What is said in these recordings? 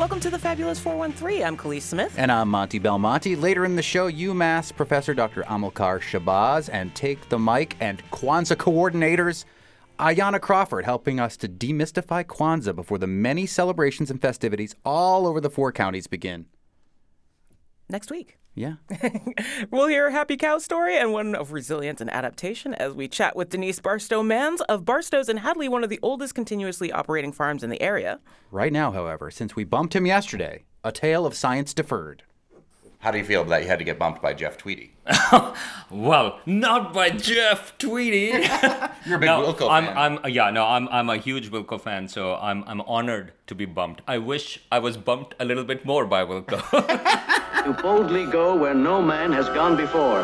Welcome to the Fabulous 413. I'm Kaliis Smith. And I'm Monte Belmonte. Later in the show, UMass professor Dr. Amilcar Shabazz and Take the Mic and Kwanzaa coordinators Ayanna Crawford helping us to demystify Kwanzaa before the many celebrations and festivities all over the four counties begin. Next week. Yeah. we'll hear a happy cow story and one of resilience and adaptation as we chat with Denise Barstow Manz of Barstow's in Hadley, one of the oldest continuously operating farms in the area. Right now, however, since we bumped him yesterday, a tale of science deferred. How do you feel that you had to get bumped by Jeff Tweedy? well, not by Jeff Tweedy. You're a big no, Wilco I'm, fan. I'm, yeah, no, I'm, I'm a huge Wilco fan, so I'm, I'm honored to be bumped. I wish I was bumped a little bit more by Wilco. to boldly go where no man has gone before.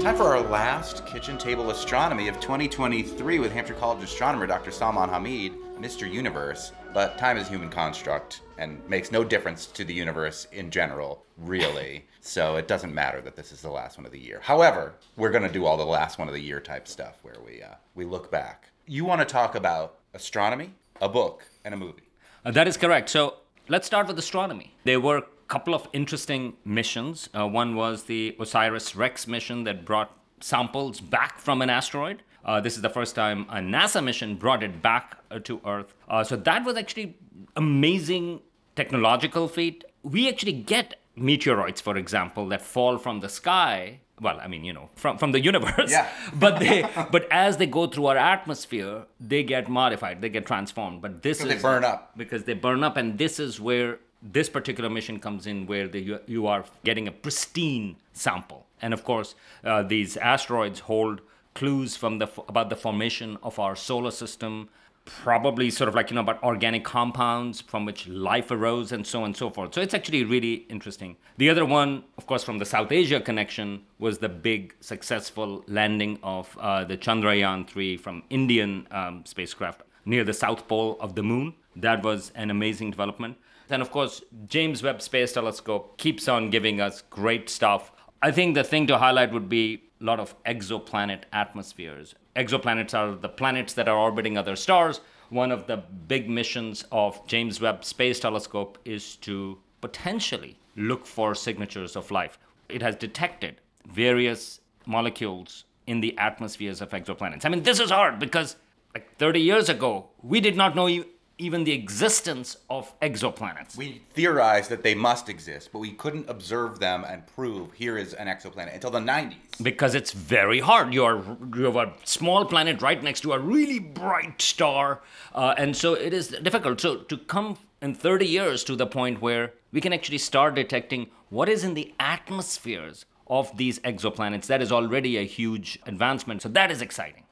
Time for our last kitchen table astronomy of 2023 with Hampshire College astronomer Dr. Salman Hameed, Mr. Universe. But time is a human construct and makes no difference to the universe in general, really. so it doesn't matter that this is the last one of the year. However, we're going to do all the last one of the year type stuff where we uh, we look back. You want to talk about astronomy, a book, and a movie. Uh, that is correct. So let's start with astronomy. There were a couple of interesting missions. Uh, one was the OSIRIS REx mission that brought samples back from an asteroid. Uh, this is the first time a NASA mission brought it back uh, to Earth. Uh, so that was actually amazing technological feat. We actually get meteoroids, for example, that fall from the sky. Well, I mean, you know, from, from the universe. Yeah. but they, but as they go through our atmosphere, they get modified, they get transformed. But this is they burn up. because they burn up, and this is where this particular mission comes in, where the, you, you are getting a pristine sample. And of course, uh, these asteroids hold clues from the about the formation of our solar system, probably sort of like you know about organic compounds from which life arose, and so on and so forth. So it's actually really interesting. The other one, of course, from the South Asia connection, was the big successful landing of uh, the Chandrayaan 3 from Indian um, spacecraft near the south pole of the moon. That was an amazing development. And of course, James Webb Space Telescope keeps on giving us great stuff. I think the thing to highlight would be a lot of exoplanet atmospheres. Exoplanets are the planets that are orbiting other stars. One of the big missions of James Webb Space Telescope is to potentially look for signatures of life. It has detected various molecules in the atmospheres of exoplanets. I mean, this is hard because like 30 years ago, we did not know even the existence of exoplanets. We theorized that they must exist, but we couldn't observe them and prove here is an exoplanet until the 90s. because it's very hard. You are you have a small planet right next to a really bright star, uh, and so it is difficult. So to come in 30 years to the point where we can actually start detecting what is in the atmospheres of these exoplanets, that is already a huge advancement. So that is exciting.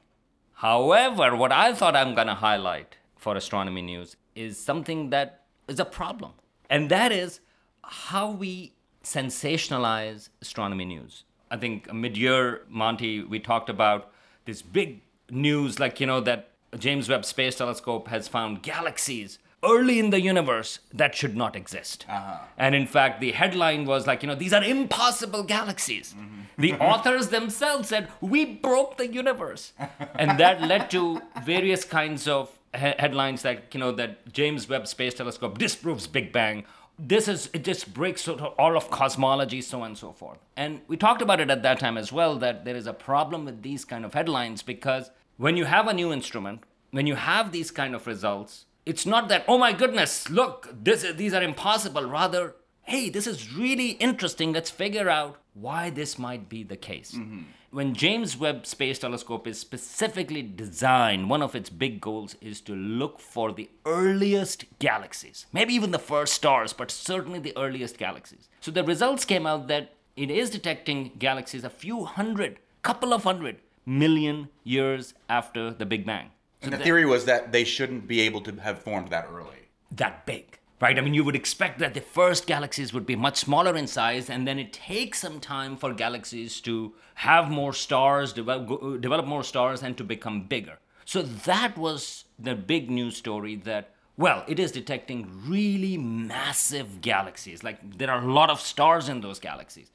However, what I thought I'm going to highlight for astronomy news is something that is a problem, and that is how we sensationalize astronomy news. I think mid year, Monte, we talked about this big news like, you know, that James Webb Space Telescope has found galaxies early in the universe that should not exist. Uh-huh. And in fact, the headline was like, you know, these are impossible galaxies. Mm-hmm. The authors themselves said, we broke the universe. and that led to various kinds of he- headlines that you know, that James Webb Space Telescope disproves Big Bang. This is, it just breaks sort of all of cosmology, so and so forth. And we talked about it at that time as well, that there is a problem with these kind of headlines because when you have a new instrument, when you have these kind of results, it's not that, oh my goodness, look, this, these are impossible. Rather, hey, this is really interesting. Let's figure out why this might be the case. Mm-hmm. When James Webb Space Telescope is specifically designed, one of its big goals is to look for the earliest galaxies. Maybe even the first stars, but certainly the earliest galaxies. So the results came out that it is detecting galaxies a few hundred, couple of hundred million years after the Big Bang. And the theory was that they shouldn't be able to have formed that early. that big, right? I mean, you would expect that the first galaxies would be much smaller in size, and then it takes some time for galaxies to have more stars, develop, uh, develop more stars, and to become bigger. So that was the big news story that, well, it is detecting really massive galaxies. Like, there are a lot of stars in those galaxies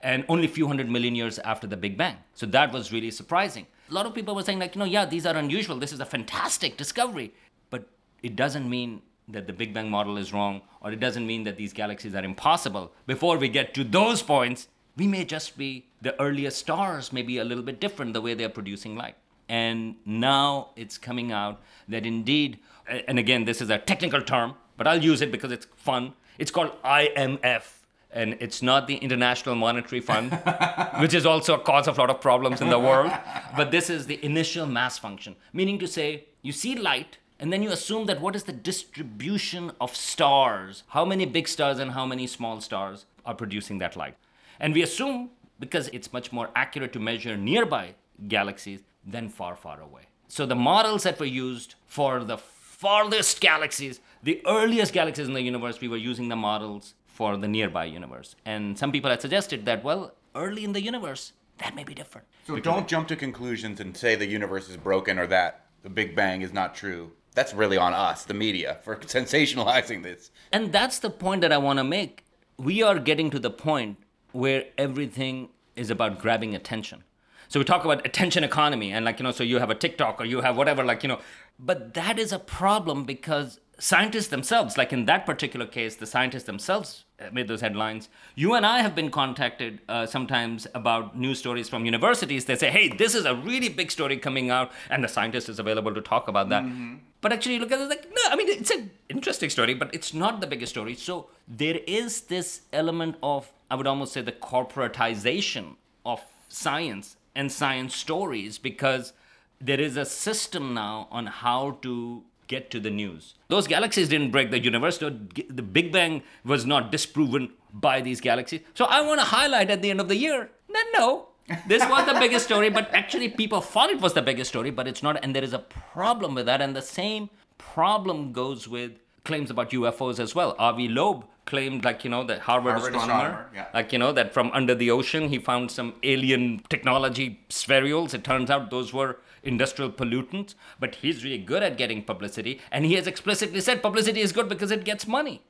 and only a few hundred million years after the Big Bang. So that was really surprising. A lot of people were saying, like, you know, yeah, these are unusual. This is a fantastic discovery. But it doesn't mean that the Big Bang model is wrong, or it doesn't mean that these galaxies are impossible. Before we get to those points, we may just be the earliest stars, may be a little bit different the way they're producing light. And now it's coming out that indeed, and again, this is a technical term, but I'll use it because it's fun. It's called IMF and it's not the International Monetary Fund, which is also a cause of a lot of problems in the world. But this is the initial mass function, meaning to say you see light and then you assume that what is the distribution of stars? How many big stars and how many small stars are producing that light? And we assume because it's much more accurate to measure nearby galaxies than far, far away. So the models that were used for the farthest galaxies, the earliest galaxies in the universe, we were using the models for the nearby universe. And some people had suggested that, well, early in the universe, that may be different. So don't jump to conclusions and say the universe is broken or that the Big Bang is not true. That's really on us, the media, for sensationalizing this. And that's the point that I want to make. We are getting to the point where everything is about grabbing attention. So we talk about attention economy and like, you know, so you have a TikTok or you have whatever, like, you know, but that is a problem because scientists themselves, like in that particular case, the scientists themselves made those headlines. You and I have been contacted uh, sometimes about news stories from universities. They say, hey, this is a really big story coming out, and the scientist is available to talk about that. Mm-hmm. But actually, you look at it like, no, I mean, it's an interesting story, but it's not the biggest story. So there is this element of, I would almost say, the corporatization of science and science stories because there is a system now on how to get to the news. Those galaxies didn't break the universe. The Big Bang was not disproven by these galaxies. So I want to highlight at the end of the year that no, this was the biggest story, but actually people thought it was the biggest story, but it's not. And there is a problem with that. And the same problem goes with claims about UFOs as well. Avi Loeb claimed, like, you know, the Harvard, Harvard astronomer, astronomer yeah. like, you know, that from under the ocean he found some alien technology spherules. It turns out those were industrial pollutants, but he's really good at getting publicity, and he has explicitly said publicity is good because it gets money.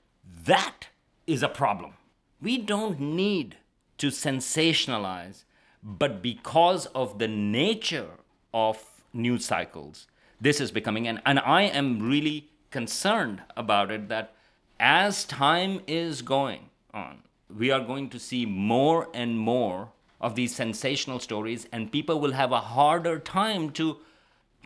That is a problem. We don't need to sensationalize, but because of the nature of news cycles, this is becoming, and, and I am really concerned about it that as time is going on, we are going to see more and more of these sensational stories, and people will have a harder time to,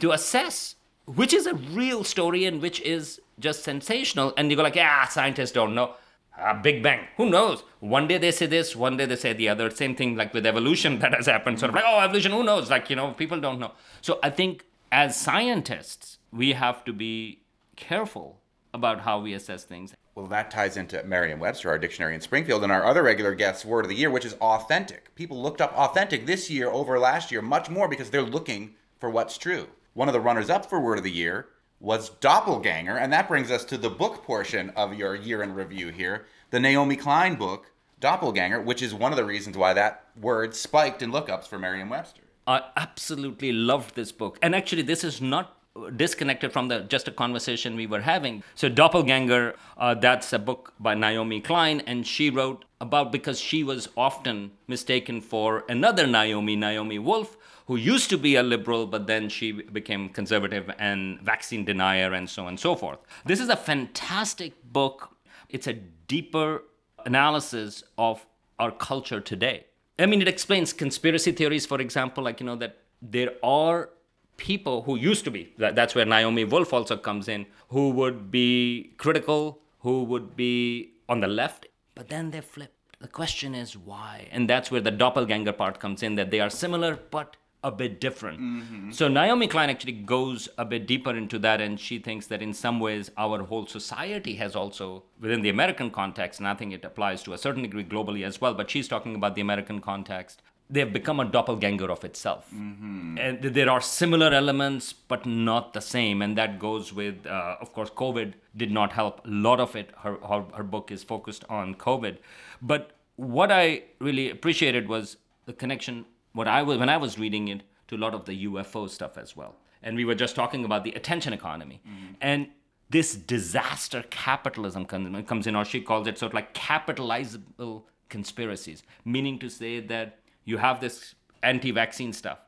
to assess which is a real story and which is just sensational. And you go like, yeah, scientists don't know. Ah, Big Bang. Who knows? One day they say this, one day they say the other. Same thing like with evolution that has happened. Sort of like, oh, evolution, who knows? Like, you know, people don't know. So I think as scientists, we have to be careful about how we assess things. Well, that ties into Merriam Webster, our dictionary in Springfield, and our other regular guest's word of the year, which is authentic. People looked up authentic this year over last year much more because they're looking for what's true. One of the runners up for word of the year was doppelganger, and that brings us to the book portion of your year in review here the Naomi Klein book, Doppelganger, which is one of the reasons why that word spiked in lookups for Merriam Webster. I absolutely loved this book. And actually, this is not disconnected from the just a conversation we were having. So Doppelganger, uh, that's a book by Naomi Klein, and she wrote about because she was often mistaken for another Naomi, Naomi Wolf, who used to be a liberal, but then she became conservative and vaccine denier, and so on and so forth. This is a fantastic book. It's a deeper analysis of our culture today. I mean, it explains conspiracy theories, for example, like, you know, that there are people who used to be, that, that's where Naomi Wolf also comes in, who would be critical, who would be on the left, but then they flipped. The question is why? And that's where the doppelganger part comes in, that they are similar but a bit different. Mm-hmm. So Naomi Klein actually goes a bit deeper into that, and she thinks that in some ways our whole society has also, within the American context, and I think it applies to a certain degree globally as well, but she's talking about the American context, they've become a doppelganger of itself. Mm-hmm. And there are similar elements, but not the same. And that goes with, uh, of course, COVID did not help. A lot of it, her, her, her book is focused on COVID. But what I really appreciated was the connection, what I was, when I was reading it, to a lot of the UFO stuff as well. And we were just talking about the attention economy. Mm-hmm. And this disaster capitalism comes in, or she calls it sort of like capitalizable conspiracies, meaning to say that you have this anti vaccine stuff.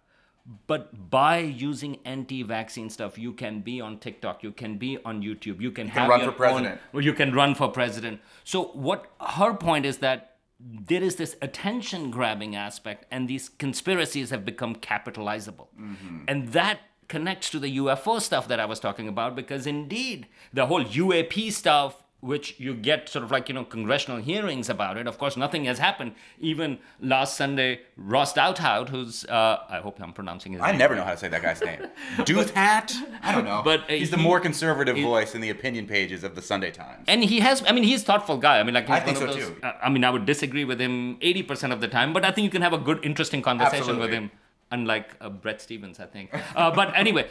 But by using anti-vaccine stuff, you can be on TikTok, you can be on YouTube, you can, can have run your for president. Own, you can run for president. So what her point is that there is this attention grabbing aspect, and these conspiracies have become capitalizable, mm-hmm. and that connects to the UFO stuff that I was talking about because indeed the whole UAP stuff which you get sort of like you know congressional hearings about it. Of course, nothing has happened. Even last Sunday, Ross Douthat, who's uh, I hope I'm pronouncing his I name. never know how to say that guy's name. Dooth Hat? I don't know. But, uh, he's the he- more conservative voice in the opinion pages of the Sunday Times. and he has i mean he's a thoughtful guy i mean like I think so, those, too. uh, i mean i would disagree with him 80% of the time but i think you can have a good interesting conversation with Absolutely. him unlike uh, bret stephens i think uh, but anyway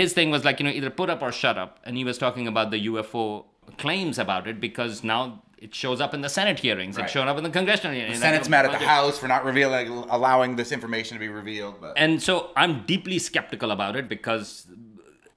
his thing was like you know either put up or shut up and he was talking about the ufo claims about it because now it shows up in the senate hearings Right. it's shown up in the congressional hearings the Senate's mad at the House for not revealing, allowing this information to be revealed. But and so I'm deeply skeptical about it because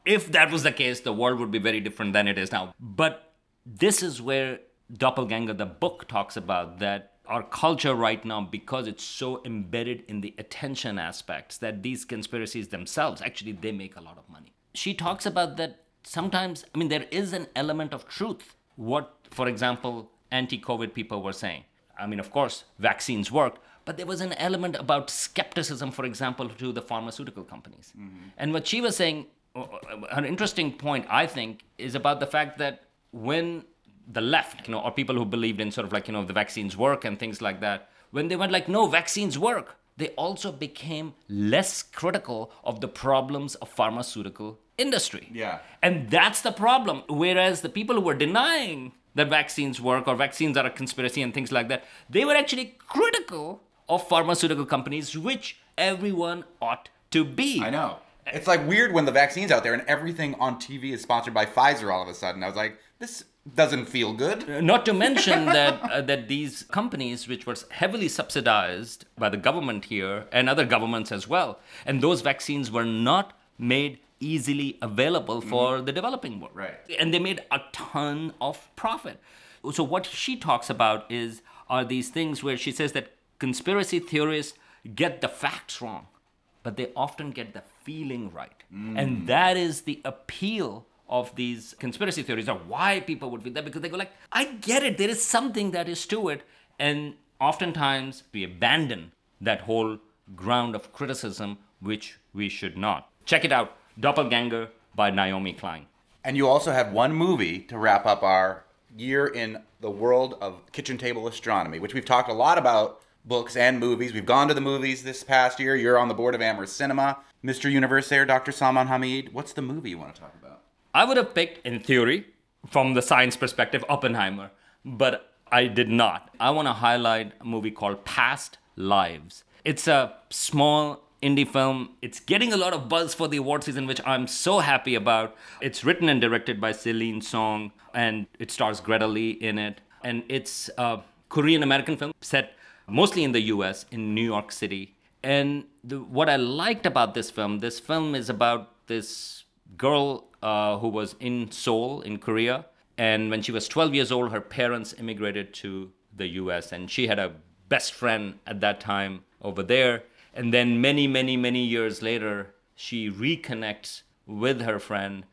if that was the case, the world would be very different than it is now. But this is where Doppelganger, the book, talks about that our culture right now, because it's so embedded in the attention aspects, that these conspiracies themselves actually they make a lot of money. She talks about that sometimes, I mean, there is an element of truth. What, for example, anti COVID people were saying. I mean, of course, vaccines work, but there was an element about skepticism, for example, to the pharmaceutical companies. And what she was saying, uh, uh, an interesting point, I think, is about the fact that when the left, you know, or people who believed in sort of like, you know, the vaccines work and things like that, when they went like, no, vaccines work, they also became less critical of the problems of pharmaceutical industry. Yeah. And that's the problem. Whereas the people who were denying that vaccines work or vaccines are a conspiracy and things like that, they were actually critical of pharmaceutical companies, which everyone ought to be. I know. It's like weird when the vaccine's out there and everything on TV is sponsored by Pfizer all of a sudden. I was like, this doesn't feel good. Uh, not to mention that uh, that these companies, which were heavily subsidized by the government here and other governments as well, and those vaccines were not made easily available mm-hmm. for the developing world. Right. And they made a ton of profit. So what she talks about is are these things where she says that conspiracy theorists get the facts wrong, but they often get the feeling right. Mm. And that is the appeal of these conspiracy theories or why people would feel that because they go like, I get it, there is something that is to it. And oftentimes we abandon that whole ground of criticism, which we should not. Check it out, Doppelganger by Naomi Klein. And you also have one movie to wrap up our year in the world of kitchen table astronomy, which we've talked a lot about books and movies. We've gone to the movies this past year. You're on the board of Amherst Cinema. Mr. Universe there, Dr. Salman Hameed. What's the movie you want to talk about? I would have picked, in theory, from the science perspective, Oppenheimer, but I did not. I want to highlight a movie called Past Lives. It's a small indie film. It's getting a lot of buzz for the award season, which I'm so happy about. It's written and directed by Celine Song, and it stars Greta Lee in it. And it's a Korean American film set mostly in the US, in New York City. And the, what I liked about this film, this film is about this girl uh, who was in Seoul, in Korea. And when she was 12 years old, her parents immigrated to the US, and she had a best friend at that time over there. And then many, many, many years later, she reconnects with her friend.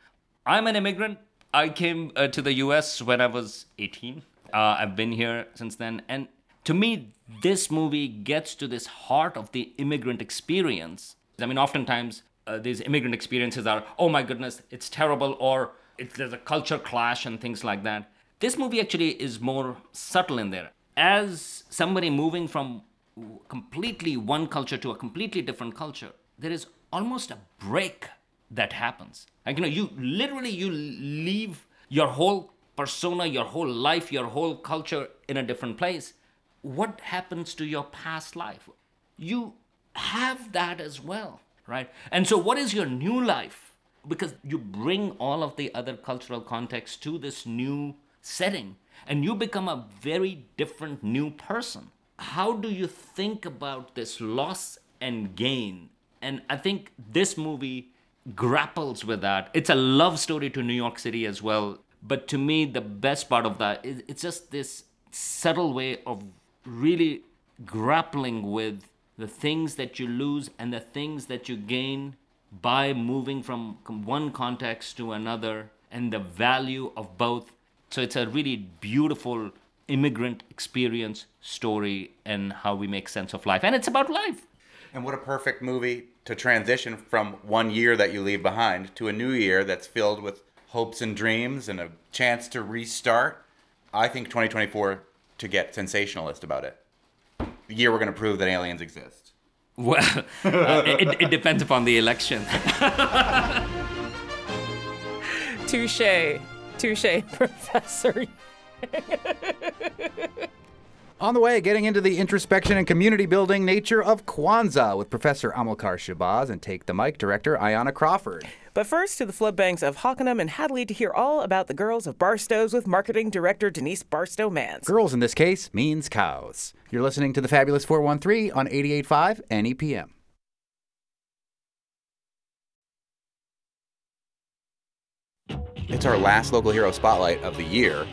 I'm an immigrant. I came uh, to the US when I was 18. Uh, I've been here since then. And to me, this movie gets to this heart of the immigrant experience. I mean, oftentimes uh, these immigrant experiences are, oh my goodness, it's terrible, or it's, there's a culture clash and things like that. This movie actually is more subtle in there. As somebody moving from completely one culture to a completely different culture, there is almost a break that happens. Like, you know, you literally, you leave your whole persona, your whole life, your whole culture in a different place. What happens to your past life? You have that as well, right? And so, what is your new life? Because you bring all of the other cultural context to this new setting and you become a very different new person. How do you think about this loss and gain? And I think this movie grapples with that. It's a love story to New York City as well. But to me, the best part of that is it's just this subtle way of really grappling with the things that you lose and the things that you gain by moving from one context to another and the value of both. So it's a really beautiful immigrant experience story and how we make sense of life. And it's about life. And what a perfect movie to transition from one year that you leave behind to a new year that's filled with hopes and dreams and a chance to restart. I think 2024 to get sensationalist about it. The year we're going to prove that aliens exist. Well, uh, it, it depends upon the election. Touche. Touche, Professor. On the way, getting into the introspection and community building nature of Kwanzaa with Professor Amilcar Shabazz and Take the Mic director Ayanna Crawford. But first to the floodbanks of Hockanum and Hadley to hear all about the girls of Barstow's with marketing director Denise Barstow Manz. Girls in this case means cows. You're listening to the Fabulous 413 on 88.5 NEPM. It's our last local hero spotlight of the year.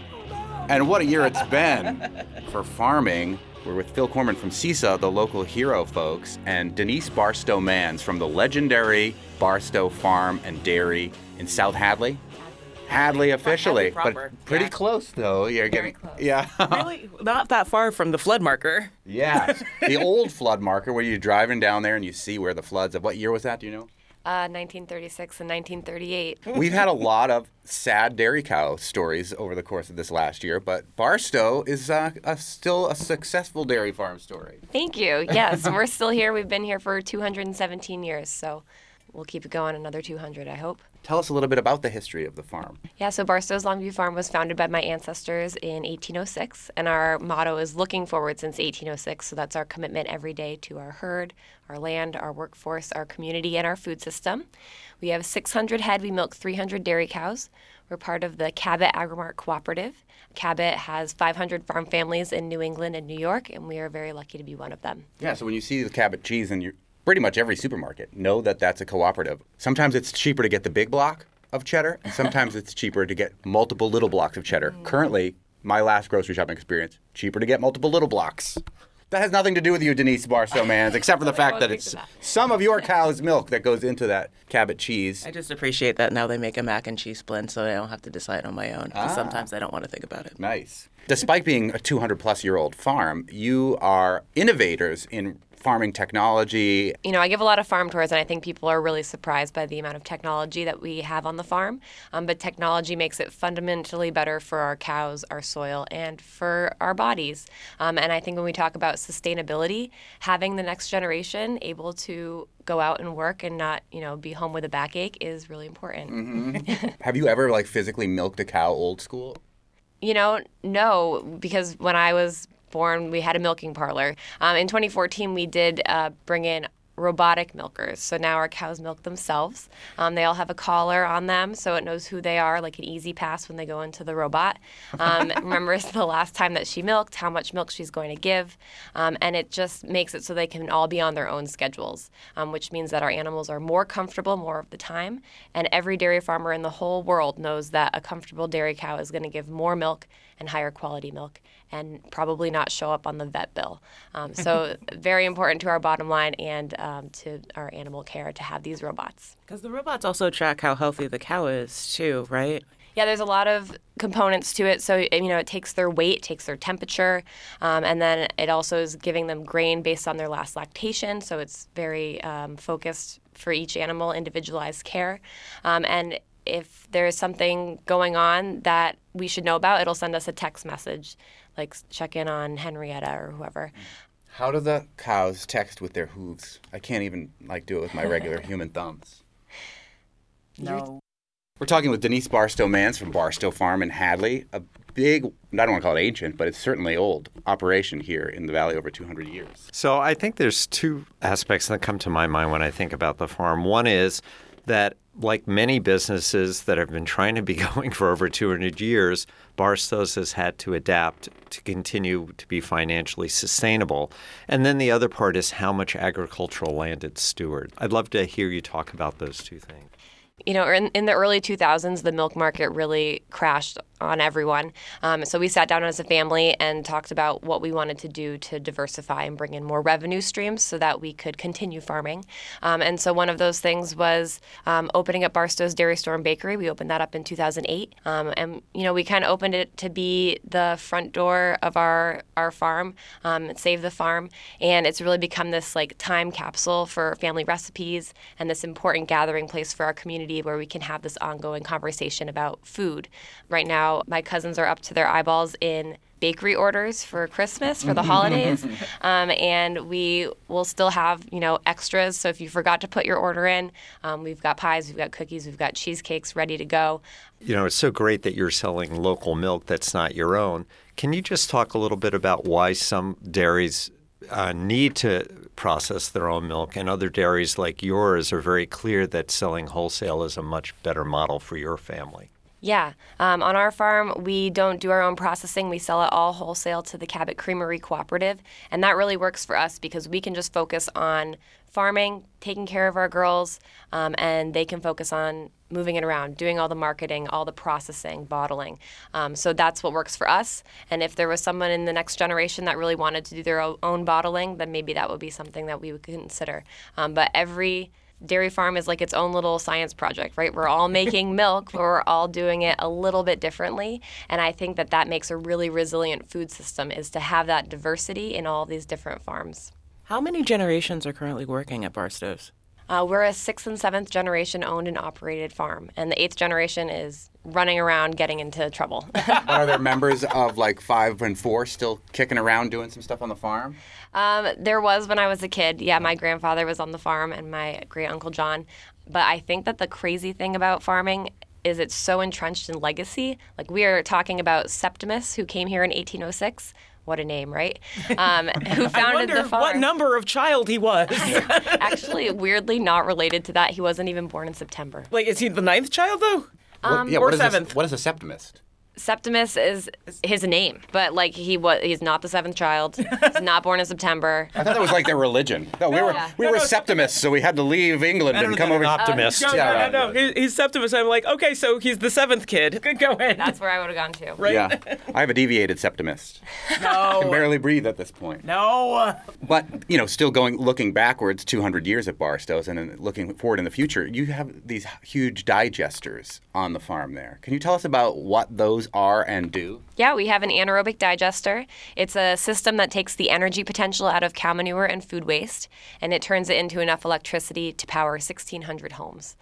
And what a year it's been for farming. We're with Phil Korman from CISA, the local hero folks, and Denise Barstow Manz from the legendary Barstow Farm and Dairy in South Hadley. Hadley officially, Hadley but pretty yeah. close though. You're getting, yeah, really not that far from the flood marker. yeah. The old flood marker where you're driving down there and you see where the floods of what year was that? Do you know? Uh, 1936 and 1938. We've had a lot of sad dairy cow stories over the course of this last year, but Barstow is uh, a, still a successful dairy farm story. Thank you. Yes, we're still here. We've been here for 217 years, so we'll keep it going another 200, I hope. Tell us a little bit about the history of the farm. Yeah, so Barstow's Longview Farm was founded by my ancestors in 1806, and our motto is looking forward since 1806. So that's our commitment every day to our herd, our land, our workforce, our community, and our food system. We have 600 head. We milk 300 dairy cows. We're part of the Cabot Agri-Mark Cooperative. Cabot has 500 farm families in New England and New York, and we are very lucky to be one of them. Yeah, so when you see the Cabot cheese in your pretty much every supermarket, know that that's a cooperative. Sometimes it's cheaper to get the big block of cheddar, and sometimes it's cheaper to get multiple little blocks of cheddar. Currently, my last grocery shopping experience, cheaper to get multiple little blocks. That has nothing to do with you, Denise Barstow Manz, except for the fact that it's some of your cow's milk that goes into that Cabot cheese. I just appreciate that now they make a mac and cheese blend so I don't have to decide on my own. 'cause ah. Sometimes I don't want to think about it. Nice. Despite being a 200 plus year old farm, you are innovators in farming technology. you know, I give a lot of farm tours, and I think people are really surprised by the amount of technology that we have on the farm. Um, but technology makes it fundamentally better for our cows, our soil, and for our bodies. Um, and I think when we talk about sustainability, having the next generation able to go out and work and not, you know, be home with a backache is really important. Have you ever like physically milked a cow old school? You know, no, because when I was born, we had a milking parlor. Um, in 2014, we did uh, bring in robotic milkers. So now our cows milk themselves. Um, they all have a collar on them, so it knows who they are, like an easy pass when they go into the robot. Um, remembers the last time that she milked, how much milk she's going to give, um, and it just makes it so they can all be on their own schedules, um, which means that our animals are more comfortable more of the time. And every dairy farmer in the whole world knows that a comfortable dairy cow is going to give more milk and higher quality milk and probably not show up on the vet bill. Um, so, very important to our bottom line and um, to our animal care to have these robots. Because the robots also track how healthy the cow is too, right? Yeah, there's a lot of components to it. So, you know, it takes their weight, takes their temperature, um, and then it also is giving them grain based on their last lactation. So, it's very um, focused for each animal, individualized care. Um, and if there's something going on that we should know about, it'll send us a text message, like check in on Henrietta or whoever. How do the cows text with their hooves? I can't even like do it with my regular human thumbs. No. We're talking with Denise Barstow Manz from Barstow Farm in Hadley, a big, I don't want to call it ancient, but it's certainly old operation here in the valley over 200 years. So I think there's two aspects that come to my mind when I think about the farm. One is that, like many businesses that have been trying to be going for over 200 years, Barstow's has had to adapt to continue to be financially sustainable. And then the other part is how much agricultural land it's steward. I'd love to hear you talk about those two things. you know, in, in the early 2000s, the milk market really crashed on everyone. Um, so we sat down as a family and talked about what we wanted to do to diversify and bring in more revenue streams so that we could continue farming. Um, and so one of those things was um, opening up Barstow's Dairy Store and Bakery. We opened that up in 2008, um, and you know we kind of opened it to be the front door of our our farm, um, save the farm, and it's really become this like time capsule for family recipes and this important gathering place for our community where we can have this ongoing conversation about food. Right now, my cousins are up to their eyeballs in bakery orders for Christmas for the holidays, um, and we will still have you know extras. So if you forgot to put your order in, um, we've got pies, we've got cookies, we've got cheesecakes ready to go. You know, it's so great that you're selling local milk that's not your own. Can you just talk a little bit about why some dairies uh, need to process their own milk, and other dairies like yours are very clear that selling wholesale is a much better model for your family? Yeah. Um, on our farm, we don't do our own processing. We sell it all wholesale to the Cabot Creamery Cooperative. And that really works for us because we can just focus on farming, taking care of our girls, um, and they can focus on moving it around, doing all the marketing, all the processing, bottling. Um, so that's what works for us. And if there was someone in the next generation that really wanted to do their own bottling, then maybe that would be something that we would consider. Um, but every dairy farm is like its own little science project, right? We're all making milk, but we're all doing it a little bit differently. And I think that that makes a really resilient food system is to have that diversity in all these different farms. How many generations are currently working at Barstow's? Uh, we're a sixth and seventh generation owned and operated farm, and the eighth generation is running around getting into trouble. Are there members of like five and four still kicking around doing some stuff on the farm? Um, there was when I was a kid. Yeah, my grandfather was on the farm and my great uncle John. But I think that the crazy thing about farming is it's so entrenched in legacy. Like we are talking about Septimus, who came here in 1806. What a name, right? Um, who founded I wonder the farm. what number of child he was. Actually, weirdly not related to that. He wasn't even born in September. like, is he the ninth child though? What- um, yeah, or what is a- seventh. what is a septimist? Septimus is his name, but like he was, he's not the seventh child. He's not born in September. I thought that was like their religion. No, we were Yeah. we No, were no, Septimists, so we had to leave England and come over. Uh, optimist. No, Yeah, no, no, no. He, he's Septimus. I'm like, okay, so he's the seventh kid. Go ahead. That's where I would have gone to. right. Yeah, I have a deviated septimist. No. Can barely breathe at this point. No. But you know, still going looking backwards 200 years at Barstow's and then looking forward in the future, you have these huge digesters on the farm there. Can you tell us about what those are and do? Yeah, we have an anaerobic digester. It's a system that takes the energy potential out of cow manure and food waste, and it turns it into enough electricity to power 1,600 homes.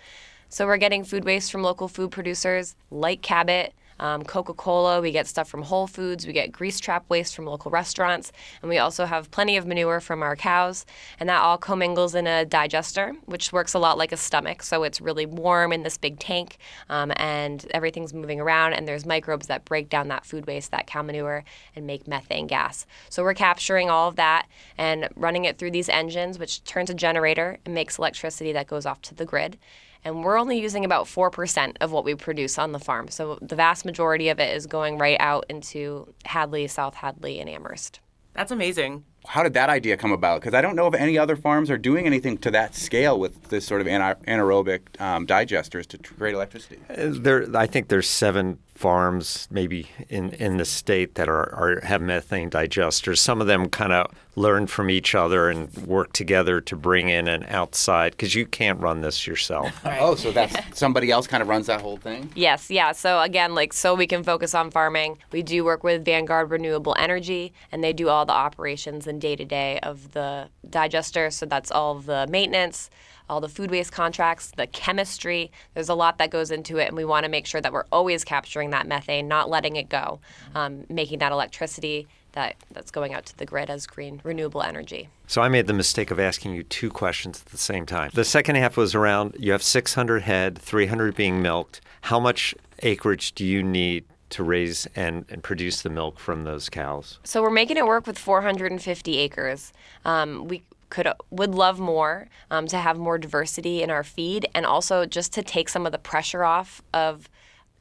So we're getting food waste from local food producers like Cabot, um, Coca Cola. We get stuff from Whole Foods. We get grease trap waste from local restaurants. And we also have plenty of manure from our cows. And that all commingles in a digester, which works a lot like a stomach. So it's really warm in this big tank, um, and everything's moving around. And there's microbes that break down that food waste, that cow manure, and make methane gas. So we're capturing all of that and running it through these engines, which turns a generator and makes electricity that goes off to the grid and we're only using about 4% of what we produce on the farm. So the vast majority of it is going right out into Hadley, South Hadley, and Amherst. That's amazing. How did that idea come about? Because I don't know if any other farms are doing anything to that scale with this sort of ana- anaerobic um, digesters to create electricity. Uh, There, I think there's seven farms maybe in, in the state that are, are have methane digesters. Some of them kind of learn from each other and work together to bring in an outside because you can't run this yourself. Oh, so that's somebody else kind of runs that whole thing? Yes, yeah. So again, like so we can focus on farming. We do work with Vanguard Renewable Energy, and they do all the operations and day to day of the digester. So that's all the maintenance, all the food waste contracts, the chemistry. There's a lot that goes into it, and we want to make sure that we're always capturing that methane, not letting it go, um, making that electricity that that's going out to the grid as green renewable energy. So I made the mistake of asking you two questions at the same time. The second half was around you have 600 head, 300 being milked. How much acreage do you need to raise and, and produce the milk from those cows? So we're making it work with 450 acres. Um, we could would love more um, to have more diversity in our feed, and also just to take some of the pressure off of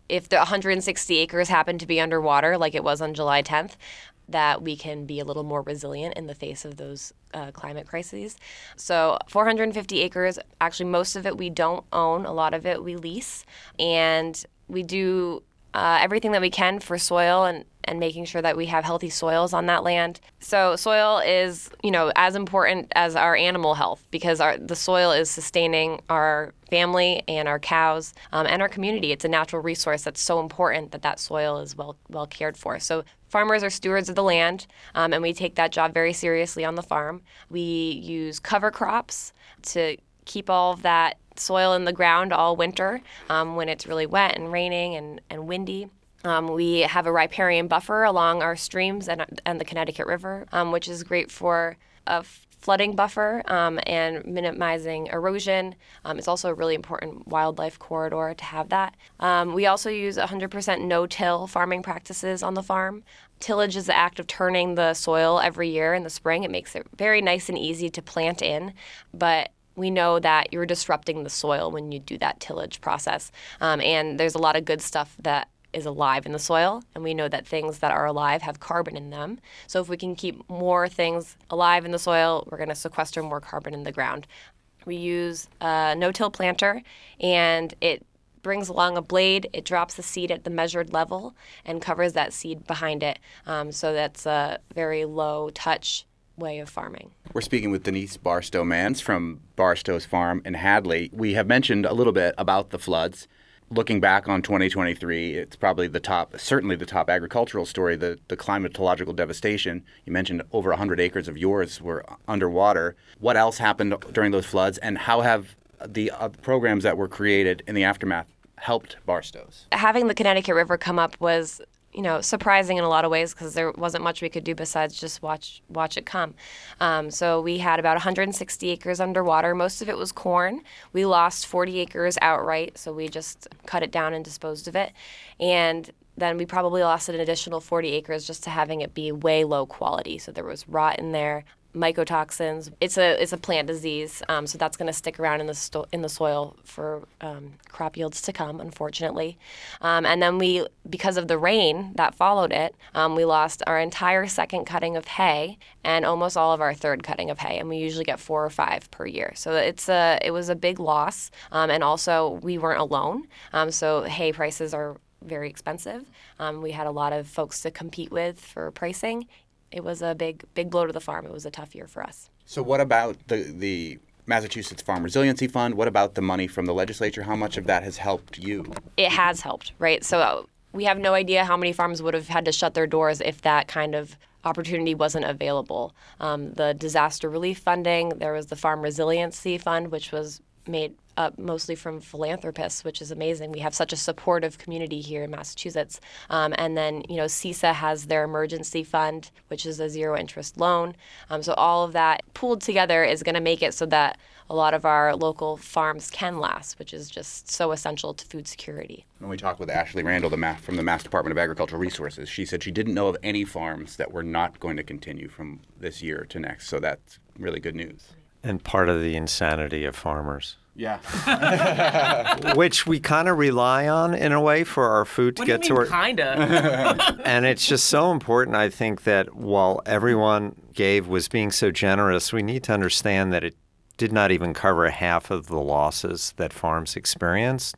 if the 160 acres happen to be underwater, like it was on July 10th. That we can be a little more resilient in the face of those uh, climate crises. So, 450 acres, actually, most of it we don't own, a lot of it we lease. And we do uh, everything that we can for soil and, and making sure that we have healthy soils on that land. So soil is, you know, as important as our animal health because our the soil is sustaining our family and our cows um, and our community. It's a natural resource that's so important that that soil is well well cared for. So farmers are stewards of the land, um, and we take that job very seriously on the farm. We use cover crops to keep all of that soil in the ground all winter um, when it's really wet and raining and, and windy. Um, we have a riparian buffer along our streams and, and the Connecticut River, um, which is great for a flooding buffer um, and minimizing erosion. Um, it's also a really important wildlife corridor to have that. Um, we also use 100% no-till farming practices on the farm. Tillage is the act of turning the soil every year in the spring. It makes it very nice and easy to plant in, but we know that you're disrupting the soil when you do that tillage process. Um, and there's a lot of good stuff that is alive in the soil, and we know that things that are alive have carbon in them. So if we can keep more things alive in the soil, we're going to sequester more carbon in the ground. We use a no-till planter, and it brings along a blade. It drops the seed at the measured level and covers that seed behind it. Um, so that's a very low touch way of farming. We're speaking with Denise Barstow Manz from Barstow's Farm in Hadley. We have mentioned a little bit about the floods. Looking back on 2023, it's probably the top, certainly the top agricultural story, the, the climatological devastation. You mentioned over 100 acres of yours were underwater. What else happened during those floods, and how have the uh, programs that were created in the aftermath helped Barstow's? Having the Connecticut River come up was you know surprising in a lot of ways because there wasn't much we could do besides just watch watch it come. Um, so we had about 160 acres underwater. Most of it was corn. We lost 40 acres outright, so we just cut it down and disposed of it. And then we probably lost an additional 40 acres just to having it be way low quality. So there was rot in there mycotoxins. It's a it's a plant disease, um, so that's going to stick around in the sto- in the soil for um, crop yields to come, unfortunately. Um, and then we, because of the rain that followed it, um, we lost our entire second cutting of hay and almost all of our third cutting of hay. And we usually get four or five per year, so it's a it was a big loss. Um, and also we weren't alone, um, so hay prices are very expensive. Um, we had a lot of folks to compete with for pricing, it was a big big blow to the farm. It was a tough year for us. So what about the the Massachusetts Farm Resiliency Fund? What about the money from the legislature? How much of that has helped you? It has helped, right? So uh, we have no idea how many farms would have had to shut their doors if that kind of opportunity wasn't available. Um, the disaster relief funding, there was the Farm Resiliency Fund, which was made up mostly from philanthropists, which is amazing. We have such a supportive community here in Massachusetts. Um, and then, you know, CISA has their emergency fund, which is a zero interest loan. Um, so all of that pooled together is going to make it so that a lot of our local farms can last, which is just so essential to food security. When we talked with Ashley Randle the Ma- from the Mass Department of Agricultural Resources, she said she didn't know of any farms that were not going to continue from this year to next. So that's really good news. And part of the insanity of farmers. Yeah. Which we kind of rely on in a way for our food to What get do to you our. kinda? and it's just so important, I think, that while everyone gave was being so generous, we need to understand that it did not even cover half of the losses that farms experienced.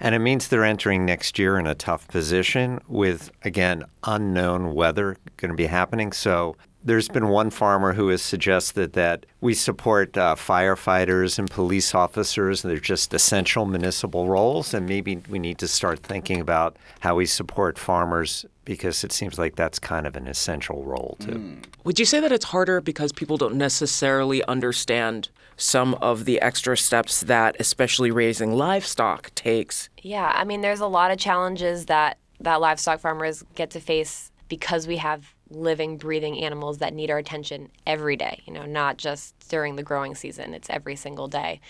And it means they're entering next year in a tough position with, again, unknown weather going to be happening. So there's been one farmer who has suggested that we support uh, firefighters and police officers. They're just essential municipal roles, and maybe we need to start thinking about how we support farmers because it seems like that's kind of an essential role too. Would you say that it's harder because people don't necessarily understand some of the extra steps that especially raising livestock takes? Yeah, I mean, there's a lot of challenges that that livestock farmers get to face because we have living, breathing animals that need our attention every day. You know, not just during the growing season; it's every single day.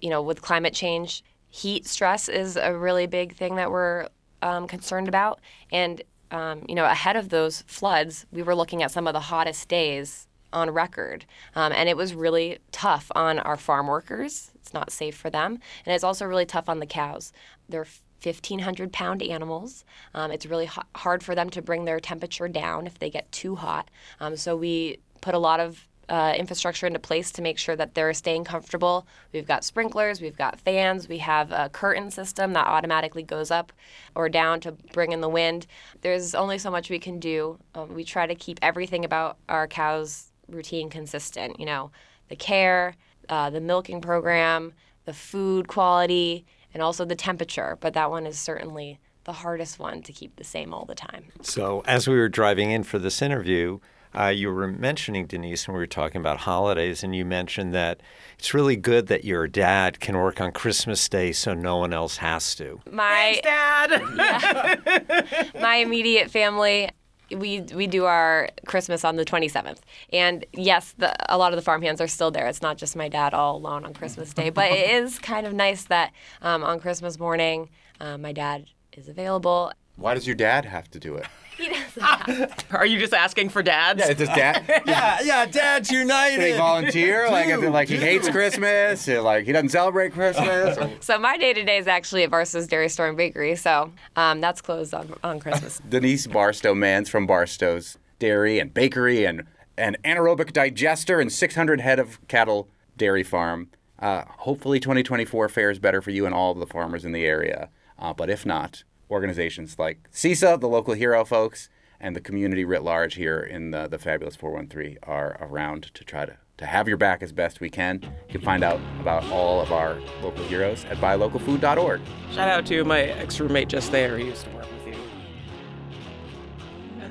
You know, with climate change, heat stress is a really big thing that we're um, concerned about, and um, you know, ahead of those floods, we were looking at some of the hottest days on record. Um, and it was really tough on our farm workers. It's not safe for them. And it's also really tough on the cows. They're 1,500 pound animals. Um, it's really h- hard for them to bring their temperature down if they get too hot. Um, so we put a lot of uh, infrastructure into place to make sure that they're staying comfortable. We've got sprinklers, we've got fans, we have a curtain system that automatically goes up or down to bring in the wind. There's only so much we can do. Um, we try to keep everything about our cows' routine consistent. You know, the care, uh, the milking program, the food quality, and also the temperature. But that one is certainly the hardest one to keep the same all the time. So, as we were driving in for this interview, uh, you were mentioning Denise, and we were talking about holidays, and you mentioned that it's really good that your dad can work on Christmas Day so no one else has to. My Dad. my immediate family we we do our Christmas on the 27th, and yes, the, a lot of the farm hands are still there. It's not just my dad all alone on Christmas Day, but it is kind of nice that um, on Christmas morning, uh, my dad is available. Why does your dad have to do it? He doesn't Are you just asking for dads? Yeah, it's his dad. Yeah, yeah, Dad's United. They united. volunteer? Like, is it like he hates Christmas? Or like he doesn't celebrate Christmas? Or- So my day to day is actually at Barstow's Dairy Store and Bakery, so um, that's closed on, on Christmas. Denise Barstow Manz from Barstow's Dairy and Bakery and an anaerobic digester and 600 head of cattle dairy farm. Uh, hopefully, 2024 fares better for you and all of the farmers in the area. Uh, but if not, organizations like CISA, the local hero folks, and the community writ large here in the, the fabulous 413 are around to try to, to have your back as best we can. You can find out about all of our local heroes at buylocalfood.org. Shout out to my ex roommate just there who used to work with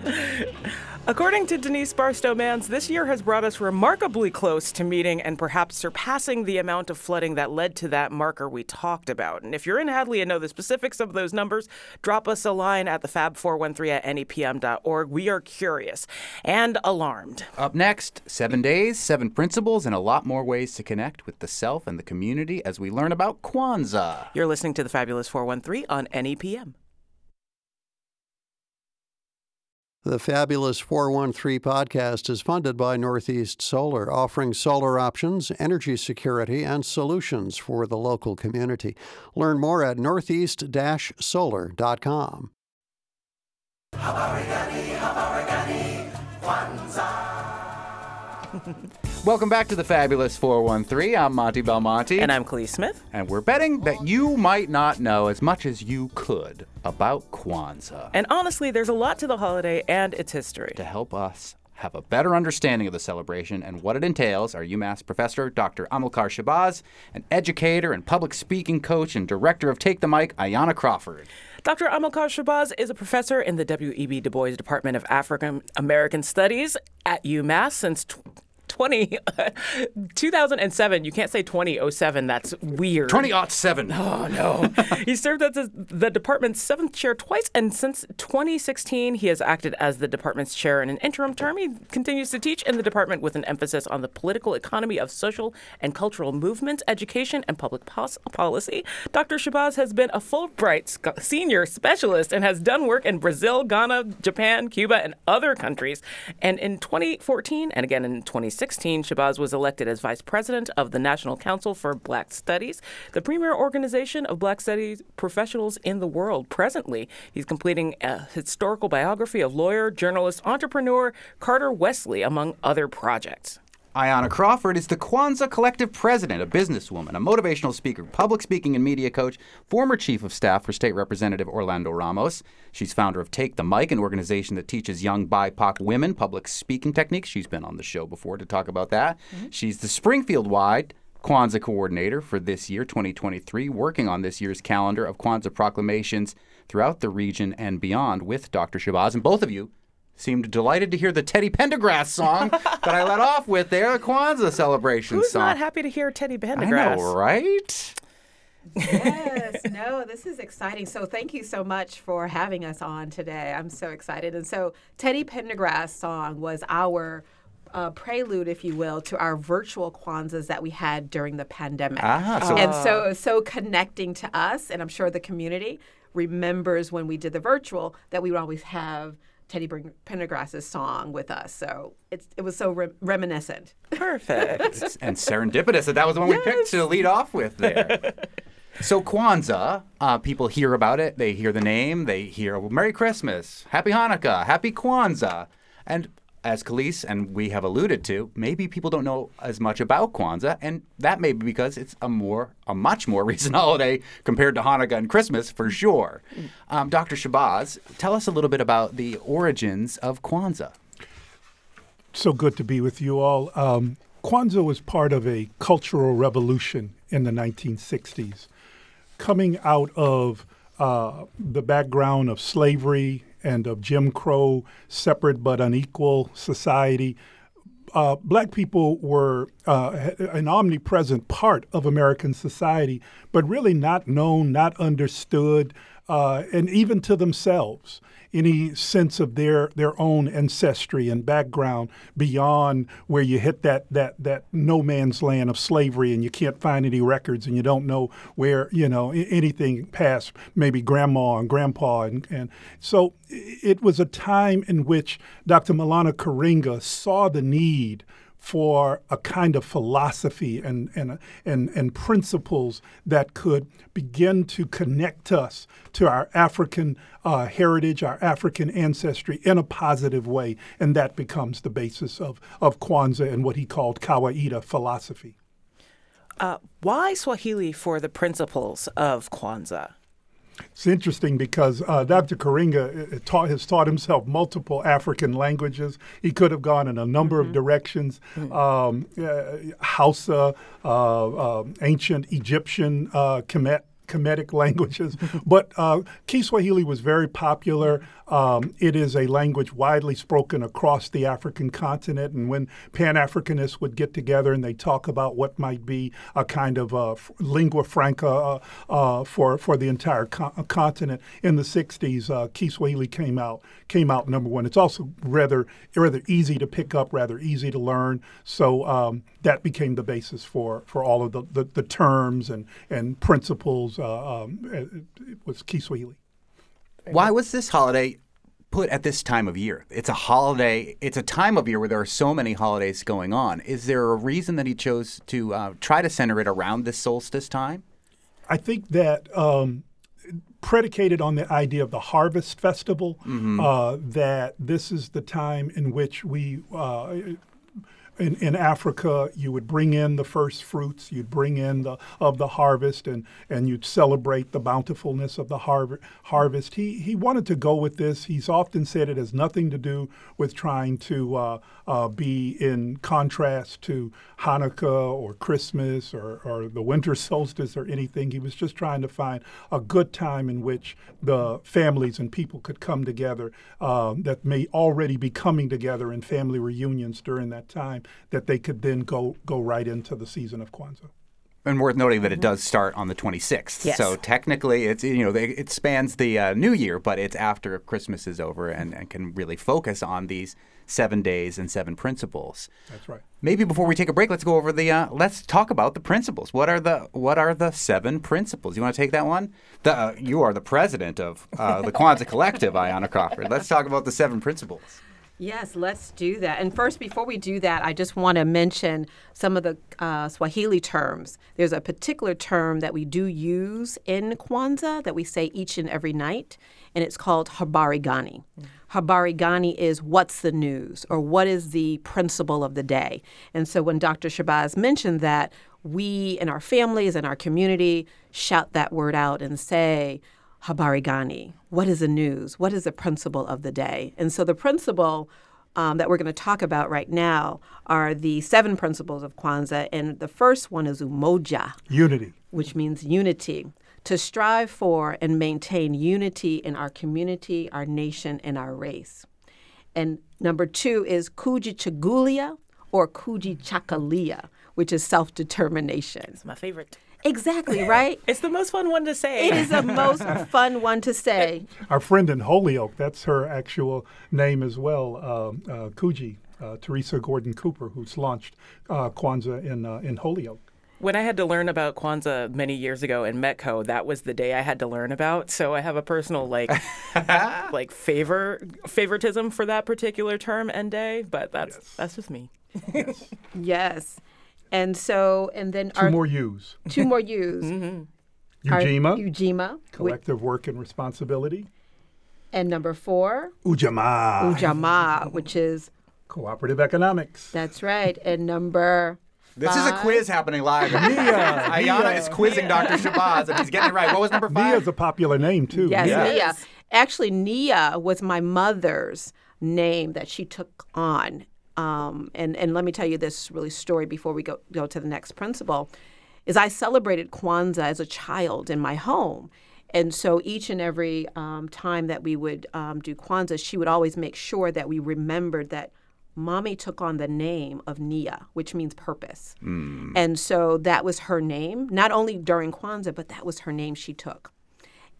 you. According to Denise Barstow Manz, this year has brought us remarkably close to meeting and perhaps surpassing the amount of flooding that led to that marker we talked about. And if you're in Hadley and know the specifics of those numbers, drop us a line at the fab413 at nepm.org. We are curious and alarmed. Up next, seven days, seven principles, and a lot more ways to connect with the self and the community as we learn about Kwanzaa. You're listening to the Fabulous 413 on NEPM. The Fabulous 413 podcast is funded by Northeast Solar, offering solar options, energy security, and solutions for the local community. Learn more at northeast solar.com. Welcome back to the Fabulous 413. I'm Monte Belmonte. And I'm Kaliis Smith. And we're betting that you might not know as much as you could about Kwanzaa. And honestly, there's a lot to the holiday and its history. To help us have a better understanding of the celebration and what it entails, our UMass professor, Dr. Amilcar Shabazz, an educator and public speaking coach and director of Take the Mic, Ayanna Crawford. Dr. Amilcar Shabazz is a professor in the W.E.B. Du Bois Department of African American Studies at UMass since 20, uh, 2007. You can't say 2007. That's weird. 2007. Oh, no. he served as the department's seventh chair twice, and since 2016, he has acted as the department's chair in an interim term. He continues to teach in the department with an emphasis on the political economy of social and cultural movements, education, and public pos- policy. Dr. Shabazz has been a Fulbright sc- senior specialist and has done work in Brazil, Ghana, Japan, Cuba, and other countries. And in 2014 and again in 2016, Shabazz was elected as vice president of the National Council for Black Studies, the premier organization of Black Studies professionals in the world. Presently, he's completing a historical biography of lawyer, journalist, entrepreneur Carter Wesley, among other projects. Ayanna Crawford is the Kwanzaa Collective president, a businesswoman, a motivational speaker, public speaking and media coach, former chief of staff for State Representative Orlando Ramos. She's founder of Take the Mic, an organization that teaches young BIPOC women public speaking techniques. She's been on the show before to talk about that. Mm-hmm. She's the Springfield wide Kwanzaa coordinator for this year, 2023, working on this year's calendar of Kwanzaa proclamations throughout the region and beyond with Dr. Shabazz. And both of you seemed delighted to hear the Teddy Pendergrass song that I let off with there, the Kwanzaa celebration song. Who's song. not happy to hear Teddy Pendergrass? I Pendergrass? know, right? yes, no, this is exciting. So thank you so much for having us on today. I'm so excited. And so Teddy Pendergrass song was our uh, prelude, if you will, to our virtual Kwanzas that we had during the pandemic. Ah, so- and so so connecting to us, and I'm sure the community remembers when we did the virtual that we would always have Teddy Bring- Pendergrass's song with us. So it's, it was so re- reminiscent. Perfect. and serendipitous that that was the one we picked to lead off with there. so Kwanzaa, uh, people hear about it. They hear the name. They hear well, Merry Christmas, Happy Hanukkah, Happy Kwanzaa, and as Kaliis and we have alluded to, maybe people don't know as much about Kwanzaa, and that may be because it's a more, a much more recent holiday compared to Hanukkah and Christmas for sure. Um, Dr. Shabazz, tell us a little bit about the origins of Kwanzaa. So good to be with you all. Um, Kwanzaa was part of a cultural revolution in the 1960s, coming out of uh, the background of slavery and of Jim Crow, separate but unequal society. Uh, black people were uh, an omnipresent part of American society, but really not known, not understood, uh, and even to themselves any sense of their their own ancestry and background beyond where you hit that that that no man's land of slavery and you can't find any records and you don't know where you know anything past maybe grandma and grandpa and, and so it was a time in which Dr. Maulana Karenga saw the need for a kind of philosophy and, and, and, and principles that could begin to connect us to our African uh, heritage, our African ancestry in a positive way. And that becomes the basis of, of Kwanzaa and what he called Kawaida philosophy. Uh, why Swahili for the principles of Kwanzaa? It's interesting because uh, Dr. Karenga uh, taught, has taught himself multiple African languages. He could have gone in a number mm-hmm. of directions um, uh, Hausa, uh, ancient Egyptian, uh, Kemet, Kemetic languages. but uh, Kiswahili was very popular. Um, it is a language widely spoken across the African continent. And when Pan Africanists would get together and they talk about what might be a kind of uh, lingua franca uh, uh, for for the entire co- continent in the 60s, uh, Kiswahili came out came out number one. It's also rather rather easy to pick up, rather easy to learn. So um, that became the basis for, for all of the, the, the terms and, and principles uh, um, it was Kiswahili. Why was this holiday put at this time of year? It's a holiday. It's a time of year where there are so many holidays going on. Is there a reason that he chose to uh, try to center it around this solstice time? I think that um, predicated on the idea of the harvest festival, mm-hmm. uh, that this is the time in which we uh, in, in Africa, you would bring in the first fruits, you'd bring in the of the harvest, and, and you'd celebrate the bountifulness of the har- harvest. He he wanted to go with this. He's often said it has nothing to do with trying to uh, uh, be in contrast to Hanukkah or Christmas or, or the winter solstice or anything. He was just trying to find a good time in which the families and people could come together uh, that may already be coming together in family reunions during that time that they could then go go right into the season of Kwanzaa. And worth noting that it does start on the 26th. Yes. So technically, it's you know they, it spans the uh, new year, but it's after Christmas is over and, and can really focus on these seven days and seven principles. That's right. Maybe before we take a break, let's go over the uh, let's talk about the principles. What are the what are the seven principles? You want to take that one? The, uh, you are the president of uh, the Kwanzaa Collective, Ayanna Crawford. Let's talk about the seven principles. Yes, let's do that. And first, before we do that, I just want to mention some of the uh, Swahili terms. There's a particular term that we do use in Kwanzaa that we say each and every night, and it's called habari gani. Mm. Habari gani is what's the news or what is the principle of the day. And so when Dr. Shabazz mentioned that, we in our families and our community shout that word out and say, habari gani? What is the news? What is the principle of the day? And so the principle um, that we're going to talk about right now are the seven principles of Kwanzaa. And the first one is umoja. Unity. Which means unity. To strive for and maintain unity in our community, our nation, and our race. And number two is kujichagulia or kujichagulia, which is self determination. It's my favorite. Exactly, right? it's the most fun one to say. It is the most fun one to say. Our friend in Holyoke, that's her actual name as well, um, uh, Kuji, uh, Teresa Gordon Cooper, who's launched uh, Kwanzaa in, uh, in Holyoke. When I had to learn about Kwanzaa many years ago in Metco, that was the day I had to learn about. So I have a personal like like favor favoritism for that particular term and day, but that's yes. that's just me. yes. yes. And so, and then two our, more U's. Two more U's. mm-hmm. Ujima. Ujima. Collective work and responsibility. And number four. Ujamaa. Ujamaa, which is Cooperative economics. That's right. And number This is a quiz happening live. Ayanna is quizzing Dr. Shabazz, and he's getting it right. What was number five? Nia's a popular name too. Yes, Nia. Nia. Actually, Nia was my mother's name that she took on. Um, and and let me tell you this really story before we go go to the next principle. Is I celebrated Kwanzaa as a child in my home. And so each and every um, time that we would um, do Kwanzaa, she would always make sure that we remembered that mommy took on the name of Nia, which means purpose. And so that was her name, not only during Kwanzaa, but that was her name she took.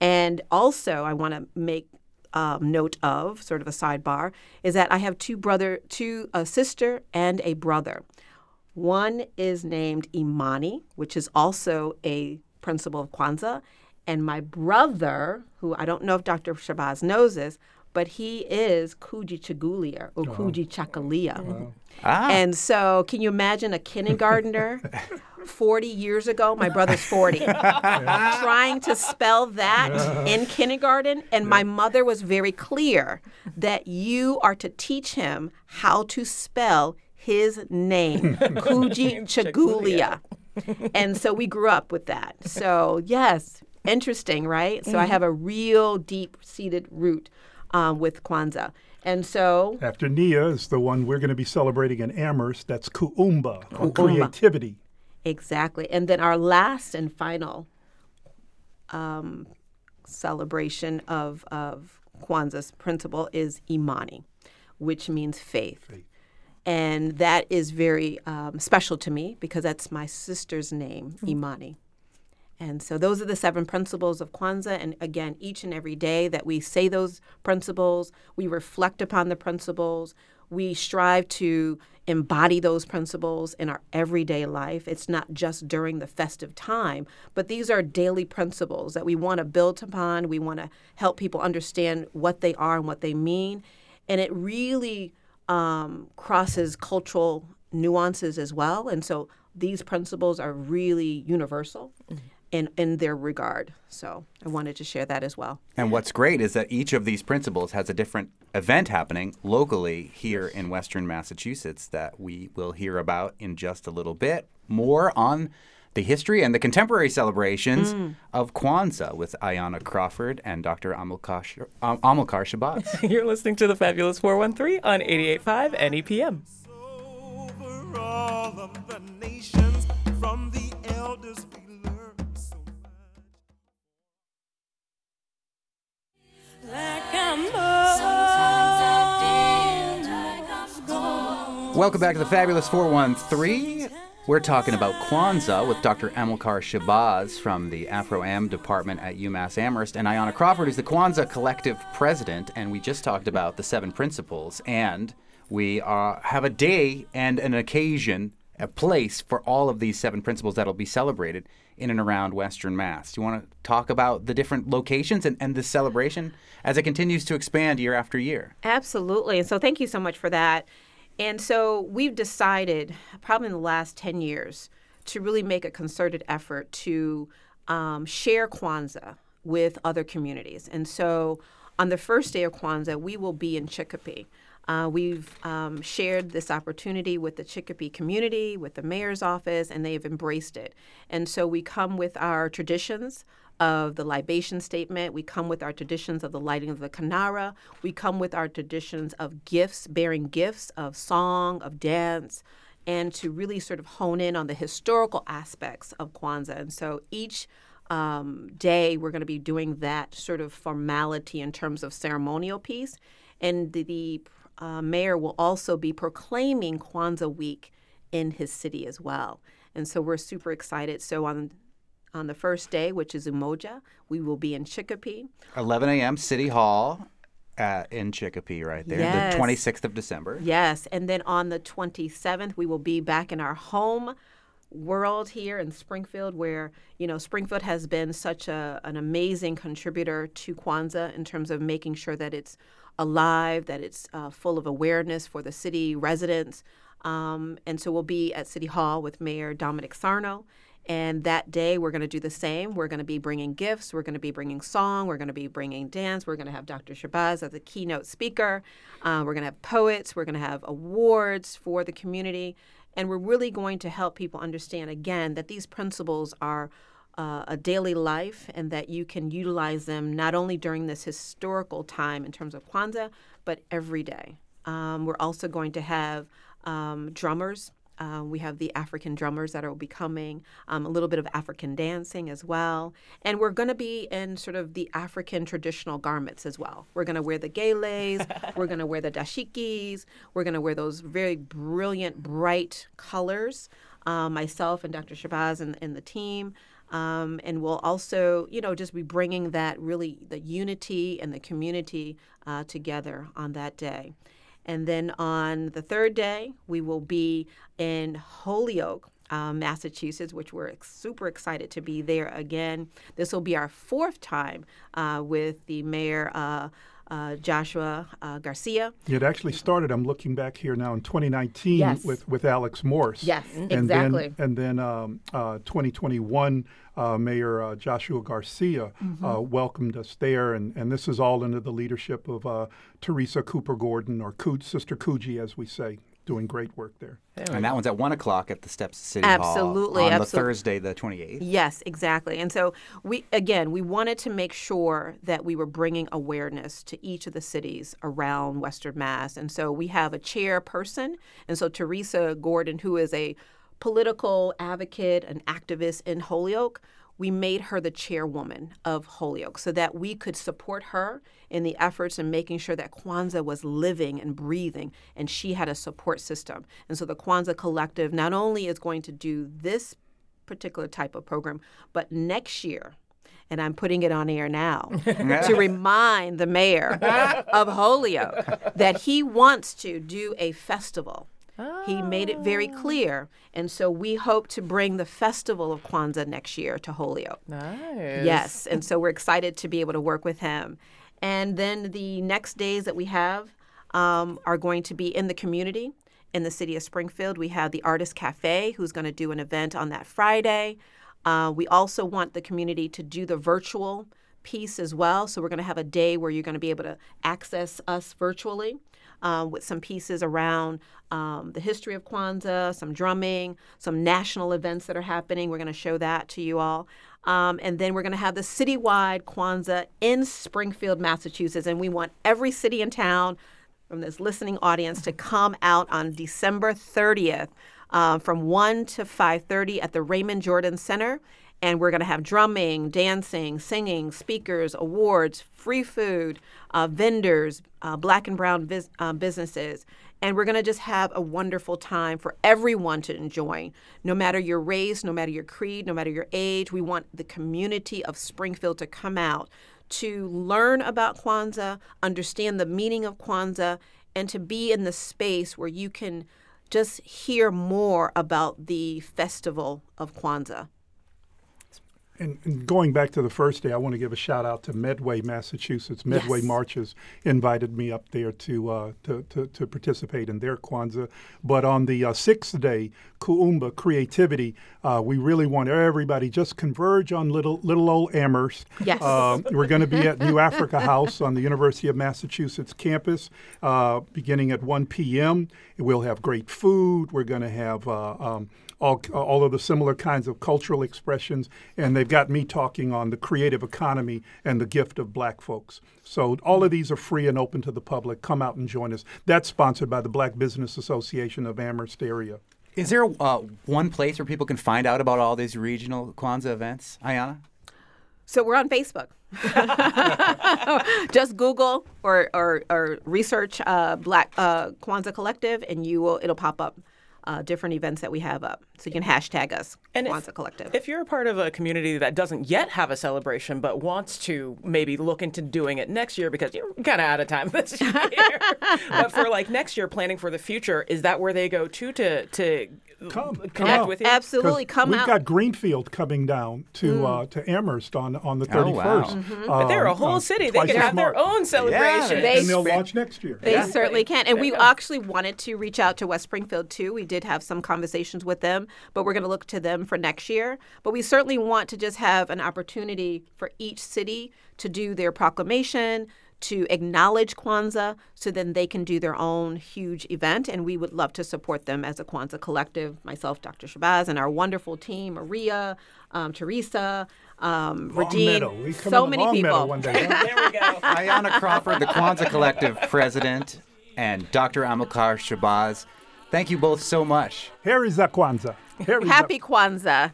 And also, I want to make um, note of, sort of a sidebar, is that I have two brother, two a sister and a brother. One is named Imani, which is also a principle of Kwanzaa, and my brother, who I don't know if Dr. Shabazz knows this, but he is Kuji Chagulia or Kuji Chakalia. Ah. And so, can you imagine a kindergartner 40 years ago? My brother's 40, trying to spell that in kindergarten. And my mother was very clear that you are to teach him how to spell his name, Kuji Chagulia. And so we grew up with that. So, yes, interesting, right? So, I have a real deep seated root um, with Kwanzaa. And so, After Nia is the one we're going to be celebrating in Amherst. That's Kuumba, or Kuumba. creativity. Exactly. And then our last and final um, celebration of, of Kwanzaa's principle is Imani, which means faith. And that is very um, special to me because that's my sister's name, Imani. And so those are the seven principles of Kwanzaa. And again, each and every day that we say those principles, we reflect upon the principles, we strive to embody those principles in our everyday life. It's not just during the festive time, but these are daily principles that we want to build upon. We want to help people understand what they are and what they mean. And it really um, crosses cultural nuances as well. And so these principles are really universal in, in their regard. So I wanted to share that as well. And what's great is that each of these principles has a different event happening locally here in Western Massachusetts that we will hear about in just a little bit. More on the history and the contemporary celebrations of Kwanzaa with Ayanna Crawford and Dr. Amilcar, Sh- um, Amilcar Shabazz. You're listening to the Fabulous 413 on 88.5 NEPM. over Welcome back to the Fabulous 413. We're talking about Kwanzaa with Dr. Amilcar Shabazz from the Afro Am department at UMass Amherst and Ayanna Crawford, who's the Kwanzaa Collective president. And we just talked about the seven principles. And we uh, have a day and an occasion, a place for all of these seven principles that'll be celebrated in and around Western Mass. Do you want to talk about the different locations and, and this celebration as it continues to expand year after year? Absolutely. And so thank you so much for that. And so we've decided, probably in the last 10 years, to really make a concerted effort to um, share Kwanzaa with other communities. And so on the first day of Kwanzaa, we will be in Chicopee. Uh, we've um, shared this opportunity with the Chicopee community, with the mayor's office, and they have embraced it. And so we come with our traditions of the libation statement. We come with our traditions of the lighting of the Kinara. We come with our traditions of gifts, bearing gifts of song, of dance, and to really sort of hone in on the historical aspects of Kwanzaa. And so each um, day we're going to be doing that sort of formality in terms of ceremonial piece. And the, the uh, mayor will also be proclaiming Kwanzaa Week in his city as well. And so we're super excited. So on on the first day, which is Umoja, we will be in Chicopee. 11 a.m. City Hall uh, in Chicopee, right there, Yes. the 26th of December. Yes, and then on the 27th, we will be back in our home world here in Springfield, where you know Springfield has been such a an amazing contributor to Kwanzaa in terms of making sure that it's alive, that it's uh, full of awareness for the city residents. Um, and so we'll be at City Hall with Mayor Dominic Sarno. And that day, we're going to do the same. We're going to be bringing gifts. We're going to be bringing song. We're going to be bringing dance. We're going to have Dr. Shabazz as a keynote speaker. Uh, we're going to have poets. We're going to have awards for the community. And we're really going to help people understand again that these principles are uh, a daily life and that you can utilize them not only during this historical time in terms of Kwanzaa, but every day. Um, we're also going to have um, drummers. Uh, we have the African drummers that will be coming, um, a little bit of African dancing as well. And we're going to be in sort of the African traditional garments as well. We're going to wear the geles, we're going to wear the dashikis, we're going to wear those very brilliant, bright colors. Uh, myself and Dr. Shabazz and, and the team. Um, and we'll also, you know, just be bringing that really the unity and the community uh, together on that day. And then on the third day, we will be in Holyoke, um, Massachusetts, which we're ex- super excited to be there again. This will be our fourth time uh, with the mayor. Uh, Joshua uh, Garcia. It actually started. I'm looking back here now in 2019 Yes. with, with Alex Morse. Yes, and exactly. Then, and then um, uh, 2021, uh, Mayor uh, Joshua Garcia uh, Mhm. welcomed us there, and, and this is all under the leadership of uh, Teresa Cooper Gordon, or Coo- Sister Kuji, as we say, doing great work there. And that one's at 1 o'clock at the steps of City Absolutely, Hall on the. Thursday, the 28th. Yes, exactly. And so we again we wanted to make sure that we were bringing awareness to each of the cities around Western Mass. And so we have a chairperson, and so Teresa Gordon, who is a political advocate, an activist in Holyoke, we made her the chairwoman of Holyoke so that we could support her in the efforts in making sure that Kwanzaa was living and breathing and she had a support system. And so the Kwanzaa Collective not only is going to do this particular type of program, but next year, and I'm putting it on air now to remind the mayor of Holyoke that he wants to do a festival. He made it very clear. And so we hope to bring the festival of Kwanzaa next year to Holyoke. Nice. Yes. And so we're excited to be able to work with him. And then the next days that we have um, are going to be in the community in the city of Springfield. We have the Artist Cafe, who's going to do an event on that Friday. Uh, we also want the community to do the virtual piece as well. So we're going to have a day where you're going to be able to access us virtually. Um, with some pieces around um, the history of Kwanzaa, some drumming, some national events that are happening. We're going to show that to you all. Um, and then we're going to have the citywide Kwanzaa in Springfield, Massachusetts. And we want every city and town from this listening audience to come out on December 30th uh, from 1 to 5.30 at the Raymond Jordan Center. And we're going to have drumming, dancing, singing, speakers, awards, free food, uh, vendors, uh, black and brown vis- uh, businesses. And we're going to just have a wonderful time for everyone to enjoy. No matter your race, no matter your creed, no matter your age, we want the community of Springfield to come out to learn about Kwanzaa, understand the meaning of Kwanzaa, and to be in the space where you can just hear more about the festival of Kwanzaa. And, and going back to the first day, I want to give a shout out to Medway, Massachusetts. Medway Yes. Marches invited me up there to, uh, to, to, to participate in their Kwanzaa. But on the uh, sixth day, Kuumba Creativity, uh, we really want everybody just converge on little little old Amherst. Yes. Um, we're going to be at New Africa House on the University of Massachusetts campus uh, beginning at 1 p.m. We'll have great food. We're going to have uh, um, all, all of the similar kinds of cultural expressions, and they've got me talking on the creative economy and the gift of black folks. So all of these are free and open to the public. Come out and join us. That's sponsored by the Black Business Association of Amherst area. Is there uh, one place where people can find out about all these regional Kwanzaa events, Ayanna? So we're on Facebook. Just Google or or, or research uh, Black uh, Kwanzaa Collective, and you will it'll pop up uh, different events that we have up. So you can hashtag us And Kwanzaa if, Collective. if you're a part of a community that doesn't yet have a celebration but wants to maybe look into doing it next year because you're kind of out of time this year, but for like next year planning for the future, is that where they go to to to come connect out. with you. Absolutely, 'Cause come out. we've got Greenfield coming down to uh, to Amherst on on the Oh, 31st. wow. Mm-hmm. But they're a Um, whole uh, city. They twice can as have their own celebration. They- and they'll launch next year. They Exactly. certainly can. And There we actually wanted to reach out to West Springfield too. We did have some conversations with them, but we're going to look to them for next year. But we certainly want to just have an opportunity for each city to do their proclamation, to acknowledge Kwanzaa, so then they can do their own huge event. And we would love to support them as a Kwanzaa collective, myself, Dr. Shabazz, and our wonderful team, Maria, um, Teresa, um, Long Regine, Meadow. So in many Long people. One day. huh? There we go. Ayanna Crawford, the Kwanzaa Collective president, and Dr. Amilcar Shabazz. Thank you both so much. Here is a Kwanzaa. Here is a- Happy Kwanzaa.